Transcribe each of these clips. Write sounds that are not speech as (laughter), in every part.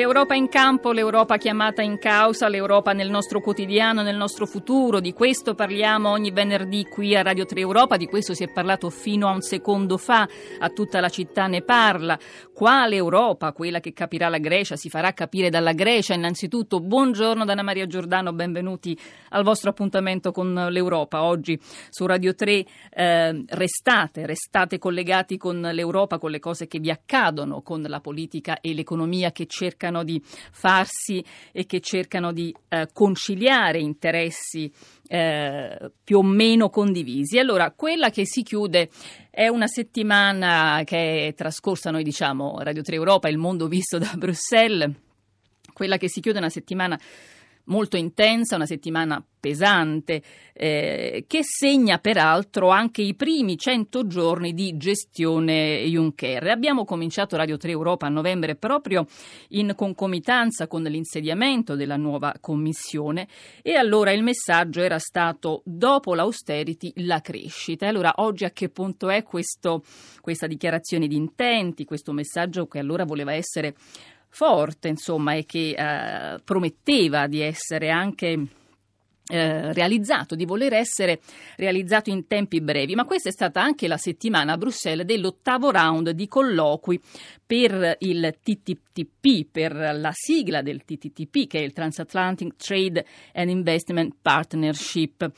L'Europa in campo, l'Europa chiamata in causa, l'Europa nel nostro quotidiano, nel nostro futuro, di questo parliamo ogni venerdì qui a Radio 3 Europa, di questo si è parlato fino a un secondo fa, a tutta la città ne parla. Quale Europa? Quella che capirà la Grecia, si farà capire dalla Grecia innanzitutto. Buongiorno Dana Maria Giordano, benvenuti al vostro appuntamento con l'Europa. Oggi su Radio 3 eh, restate, restate collegati con l'Europa, con le cose che vi accadono, con la politica e l'economia che cercano cercano di farsi e che cercano di eh, conciliare interessi eh, più o meno condivisi. Allora, quella che si chiude è una settimana che è trascorsa, noi diciamo Radio 3 Europa, il mondo visto da Bruxelles, quella che si chiude è una settimana molto intensa, una settimana pesante, eh, che segna peraltro anche i primi 100 giorni di gestione Juncker. Abbiamo cominciato Radio 3 Europa a novembre proprio in concomitanza con l'insediamento della nuova commissione e allora il messaggio era stato dopo l'austerity la crescita. Allora oggi a che punto è questo, questa dichiarazione di intenti, questo messaggio che allora voleva essere forte, insomma, e che eh, prometteva di essere anche eh, realizzato, di voler essere realizzato in tempi brevi, ma questa è stata anche la settimana a Bruxelles dell'ottavo round di colloqui per il TTTP, per la sigla del TTTP, che è il Transatlantic Trade and Investment Partnership,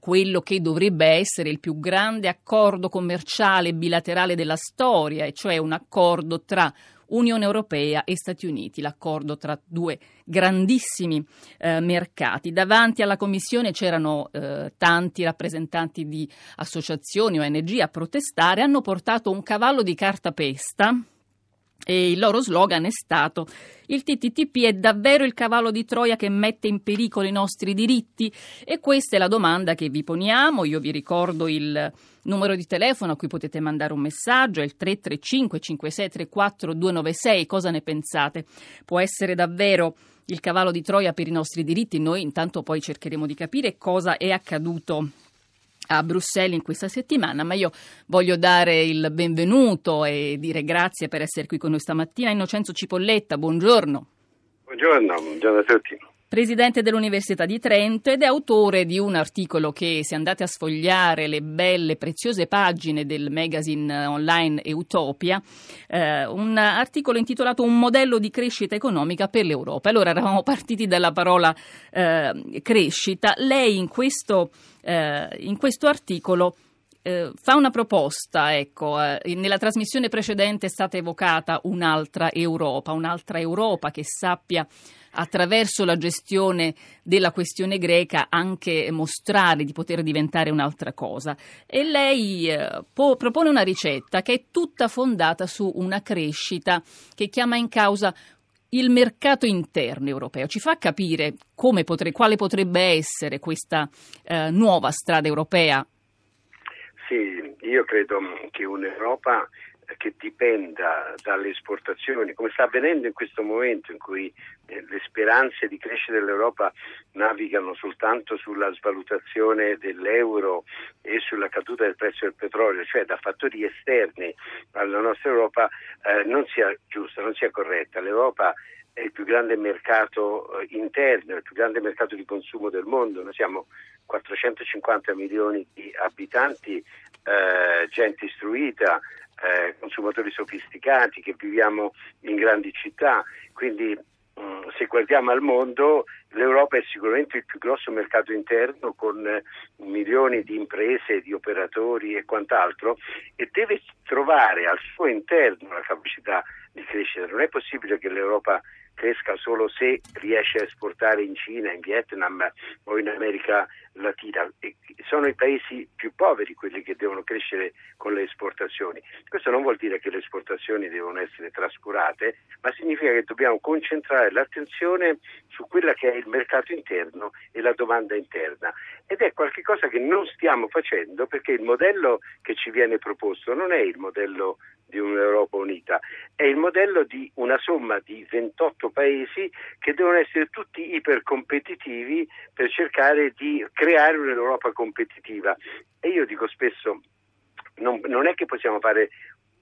quello che dovrebbe essere il più grande accordo commerciale bilaterale della storia, e cioè un accordo tra Unione Europea e Stati Uniti, l'accordo tra due grandissimi eh, mercati. Davanti alla Commissione c'erano eh, tanti rappresentanti di associazioni ONG a protestare, hanno portato un cavallo di cartapesta e il loro slogan è stato il TTTP è davvero il cavallo di Troia che mette in pericolo i nostri diritti? E questa è la domanda che vi poniamo. Io vi ricordo il numero di telefono a cui potete mandare un messaggio, è il 335 5634 296. Cosa ne pensate? Può essere davvero il cavallo di Troia per i nostri diritti? Noi intanto poi cercheremo di capire cosa è accaduto a Bruxelles in questa settimana, ma io voglio dare il benvenuto e dire grazie per essere qui con noi stamattina. Innocenzo Cipolletta, buongiorno. Buongiorno, buongiorno a tutti presidente dell'Università di Trento ed è autore di un articolo che, se andate a sfogliare le belle, preziose pagine del magazine online Utopia, eh, un articolo intitolato Un modello di crescita economica per l'Europa. Allora eravamo partiti dalla parola eh, crescita. Lei in questo, eh, in questo articolo eh, fa una proposta, ecco, eh, nella trasmissione precedente è stata evocata un'altra Europa, un'altra Europa che sappia attraverso la gestione della questione greca anche mostrare di poter diventare un'altra cosa. E lei eh, po- propone una ricetta che è tutta fondata su una crescita che chiama in causa il mercato interno europeo. Ci fa capire potre- quale potrebbe essere questa eh, nuova strada europea? Sì, io credo che un'Europa che dipenda dalle esportazioni, come sta avvenendo in questo momento in cui eh, le speranze di crescita dell'Europa navigano soltanto sulla svalutazione dell'euro e sulla caduta del prezzo del petrolio, cioè da fattori esterni alla nostra Europa, eh, non sia giusta, non sia corretta. L'Europa è il più grande mercato eh, interno, il più grande mercato di consumo del mondo. Noi siamo 450 milioni di abitanti, eh, gente istruita, eh, consumatori sofisticati, che viviamo in grandi città, quindi mh, mm, se guardiamo al mondo l'Europa è sicuramente il più grosso mercato interno con eh, milioni di imprese, di operatori e quant'altro e deve trovare al suo interno la capacità di crescere. Non è possibile che l'Europa cresca solo se riesce a esportare in Cina, in Vietnam o in America Latina. E sono i paesi più poveri quelli che devono crescere con le esportazioni. Questo non vuol dire che le esportazioni devono essere trascurate, ma significa che dobbiamo concentrare l'attenzione su quella che è il mercato interno e la domanda interna. Ed è qualcosa che non stiamo facendo perché il modello che ci viene proposto non è il modello di un'Europa unita, è il modello di una somma di 28 paesi che devono essere tutti ipercompetitivi per cercare di creare un'Europa competitiva. E io dico spesso, non, non è che possiamo fare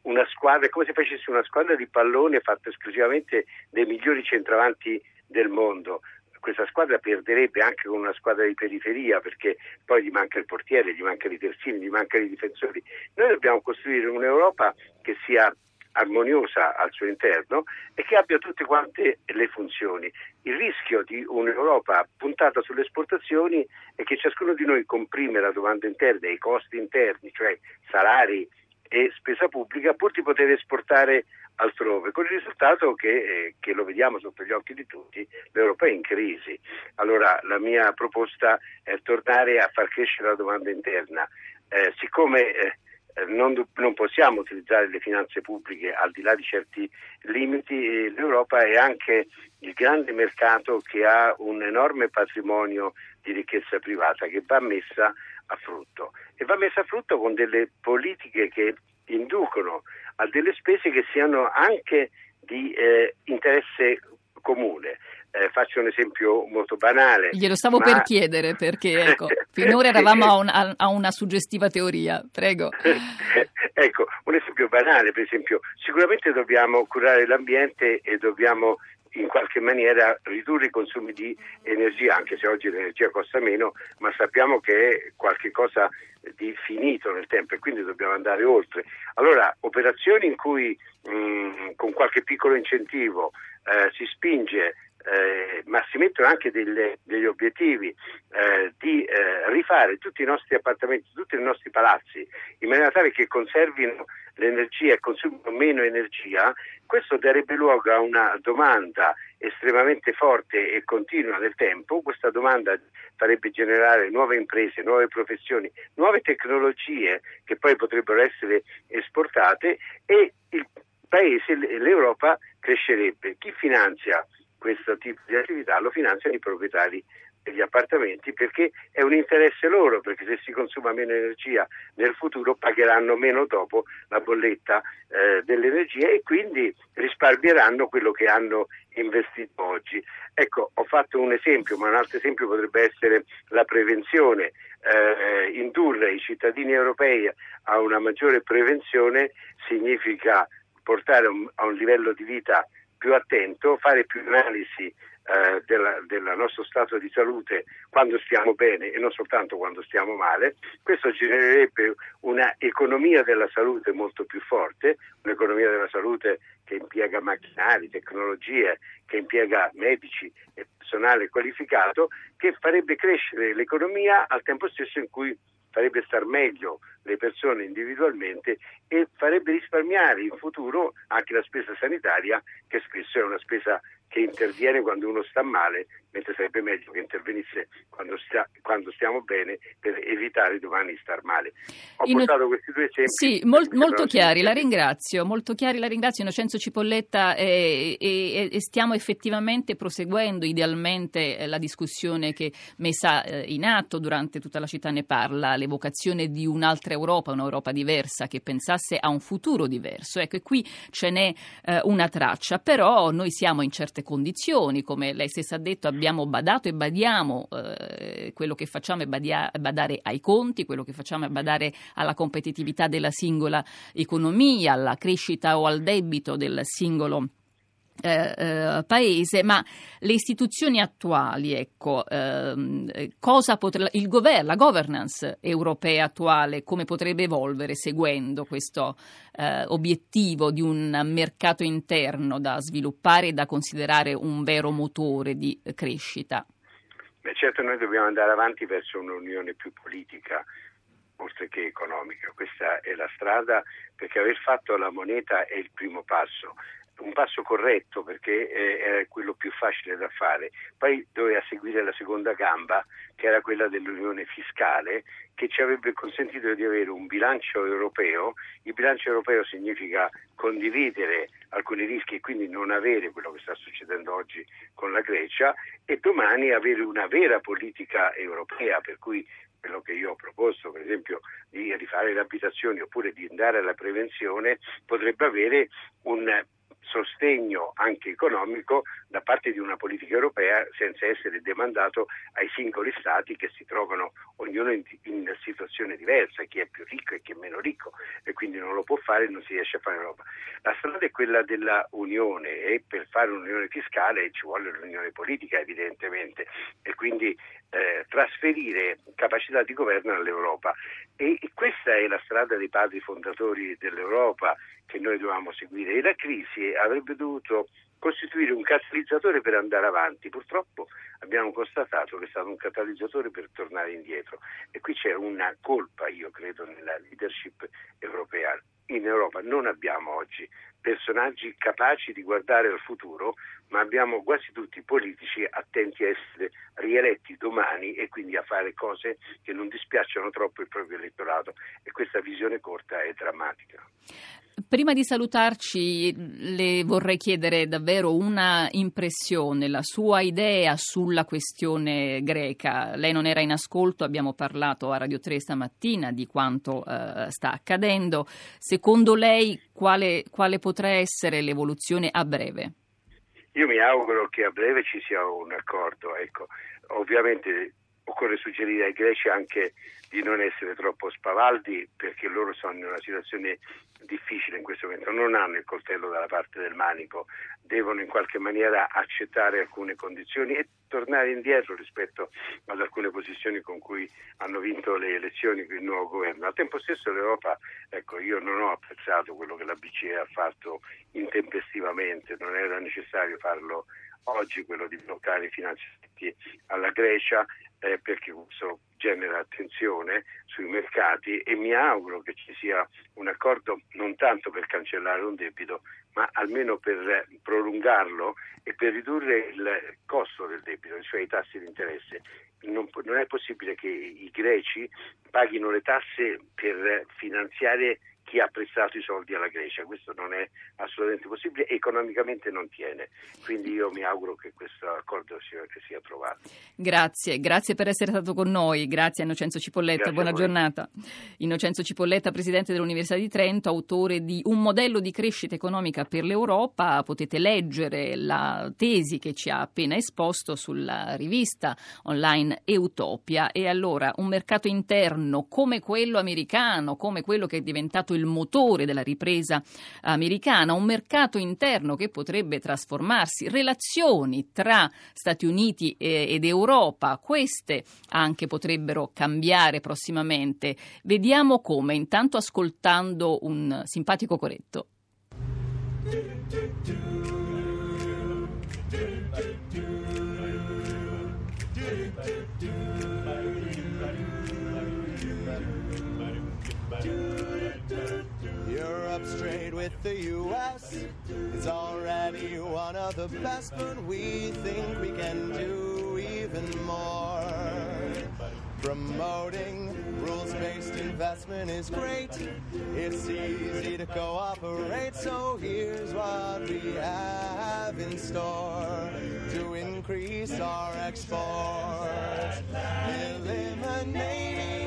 una squadra, è come se facessi una squadra di pallone fatta esclusivamente dei migliori centravanti del mondo questa squadra perderebbe anche con una squadra di periferia perché poi gli manca il portiere, gli mancano i terzini, gli mancano i difensori. Noi dobbiamo costruire un'Europa che sia armoniosa al suo interno e che abbia tutte quante le funzioni. Il rischio di un'Europa puntata sulle esportazioni è che ciascuno di noi comprime la domanda interna e i costi interni, cioè salari e spesa pubblica, pur di poter esportare altrove, con il risultato che, eh, che, lo vediamo sotto gli occhi di tutti, l'Europa è in crisi. Allora la mia proposta è tornare a far crescere la domanda interna. Eh, siccome eh, non, non, possiamo utilizzare le finanze pubbliche al di là di certi limiti, eh, l'Europa è anche il grande mercato che ha un enorme patrimonio di ricchezza privata che va messa a frutto e va messa a frutto con delle politiche che inducono a delle spese che siano anche di eh, interesse comune. Eh, faccio un esempio molto banale. Glielo stavo ma... per chiedere perché (laughs) ecco, finora eravamo a, un, a, a, una suggestiva teoria, prego. (laughs) ecco, un esempio banale, per esempio, sicuramente dobbiamo curare l'ambiente e dobbiamo in qualche maniera ridurre i consumi di energia, anche se oggi l'energia costa meno, ma sappiamo che è qualcosa di finito nel tempo e quindi dobbiamo andare oltre. Allora, operazioni in cui mh, con qualche piccolo incentivo eh, si spinge eh, ma si mettono anche delle, degli obiettivi eh, di eh, rifare tutti i nostri appartamenti, tutti i nostri palazzi, in maniera tale che conservino l'energia e consumino meno energia, questo darebbe luogo a una domanda estremamente forte e continua nel tempo, questa domanda farebbe generare nuove imprese, nuove professioni, nuove tecnologie che poi potrebbero essere esportate e il paese, l'Europa crescerebbe. Chi finanzia questo tipo di attività lo finanziano i proprietari degli appartamenti perché è un interesse loro, perché se si consuma meno energia nel futuro pagheranno meno dopo la bolletta eh, dell'energia e quindi risparmieranno quello che hanno investito oggi. Ecco, ho fatto un esempio, ma un altro esempio potrebbe essere la prevenzione. Eh, indurre i cittadini europei a una maggiore prevenzione significa portare un, a un livello di vita più attento, fare più analisi eh, del nostro stato di salute quando stiamo bene e non soltanto quando stiamo male. Questo genererebbe un'economia della salute molto più forte, un'economia della salute che impiega macchinari, tecnologie, che impiega medici e personale qualificato, che farebbe crescere l'economia al tempo stesso in cui farebbe star meglio le persone individualmente e farebbe risparmiare in futuro anche la spesa sanitaria che spesso è una spesa che interviene quando uno sta male, mentre sarebbe meglio che intervenisse quando, sta, quando stiamo bene per evitare domani di star male. Ho In... portato questi due esempi. Sì, mol, molto chiari, la ringrazio, molto chiari, la ringrazio Innocenzo Cipolletta e, e, e stiamo effettivamente proseguendo idealmente eh, la discussione che messa eh, in atto durante tutta la città ne parla, l'evocazione di un'altra Europa, un'Europa diversa che pensasse a un futuro diverso. Ecco, e qui ce n'è eh, una traccia, però noi siamo in certe condizioni, come lei stessa ha detto, abbiamo badato e badiamo, eh, quello che facciamo è badia- badare ai conti, quello che facciamo è badare alla competitività della singola economia, alla crescita o al debito del singolo eh, eh, paese, ma le istituzioni attuali, ecco, ehm, cosa potre, il governo, la governance europea attuale, come potrebbe evolvere seguendo questo eh, obiettivo di un mercato interno da sviluppare e da considerare un vero motore di crescita? Beh, certo noi dobbiamo andare avanti verso un'unione più politica oltre che economica. Questa è la strada perché aver fatto la moneta è il primo passo un passo corretto perché eh, era quello più facile da fare, poi doveva seguire la seconda gamba che era quella dell'unione fiscale che ci avrebbe consentito di avere un bilancio europeo, il bilancio europeo significa condividere alcuni rischi e quindi non avere quello che sta succedendo oggi con la Grecia e domani avere una vera politica europea, per cui quello che io ho proposto, per esempio, di rifare le abitazioni oppure di andare alla prevenzione, potrebbe avere un sostegno anche economico da parte di una politica europea senza essere demandato ai singoli stati che si trovano ognuno in, in situazione diversa, chi è più ricco e chi è meno ricco e quindi non lo può fare e non si riesce a fare Europa. La strada è quella della Unione e per fare un'unione fiscale ci vuole l'unione politica evidentemente e quindi eh, trasferire capacità di governo all'Europa e, e questa è la strada dei padri fondatori dell'Europa che noi dovevamo seguire e la crisi avrebbe dovuto costituire un catalizzatore per andare avanti. Purtroppo abbiamo constatato che è stato un catalizzatore per tornare indietro e qui c'è una colpa, io credo, nella leadership europea. In Europa non abbiamo oggi personaggi capaci di guardare al futuro, ma abbiamo quasi tutti politici attenti a essere rieletti domani e quindi a fare cose che non dispiacciono troppo il proprio elettorato e questa visione corta è drammatica. Prima di salutarci le vorrei chiedere davvero una impressione, la sua idea sulla questione greca. Lei non era in ascolto, abbiamo parlato a Radio 3 stamattina di quanto uh, sta accadendo. Secondo lei quale, quale potrà essere l'evoluzione a breve? Io mi auguro che a breve ci sia un accordo. Ecco, ovviamente occorre suggerire ai greci anche di non essere troppo spavaldi perché loro sono in una situazione difficile in questo momento, non hanno il coltello dalla parte del manico, devono in qualche maniera accettare alcune condizioni e tornare indietro rispetto ad alcune posizioni con cui hanno vinto le elezioni con il nuovo governo. Al tempo stesso l'Europa, ecco, io non ho apprezzato quello che la BCE ha fatto intempestivamente, non era necessario farlo oggi quello di bloccare i finanziamenti alla Grecia eh, perché questo genera attenzione sui mercati e mi auguro che ci sia un accordo non tanto per cancellare un debito ma almeno per prolungarlo e per ridurre il costo del debito, cioè i tassi di interesse. Non, non è possibile che i greci paghino le tasse per finanziare chi ha prestato i soldi alla Grecia. Questo non è assolutamente possibile, economicamente non tiene. Quindi io mi auguro che questo accordo sia, sia trovato. Grazie, grazie per essere stato con noi. Grazie a Innocenzo Cipolletta, grazie buona giornata. Innocenzo Cipolletta, presidente dell'Università di Trento, autore di Un modello di crescita economica per l'Europa. Potete leggere la tesi che ci ha appena esposto sulla rivista online Eutopia. E allora un mercato interno come quello americano, come quello che è diventato il motore della ripresa americana, un mercato interno che potrebbe trasformarsi, relazioni tra Stati Uniti ed Europa, queste anche potrebbero cambiare prossimamente. Vediamo come, intanto ascoltando un simpatico coretto. With the US is already one of the best, but we think we can do even more. Promoting rules based investment is great. It's easy to cooperate, so here's what we have in store to increase our exports. Eliminating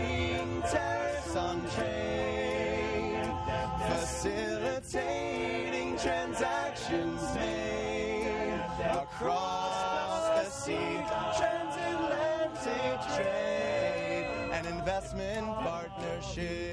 Transatlantic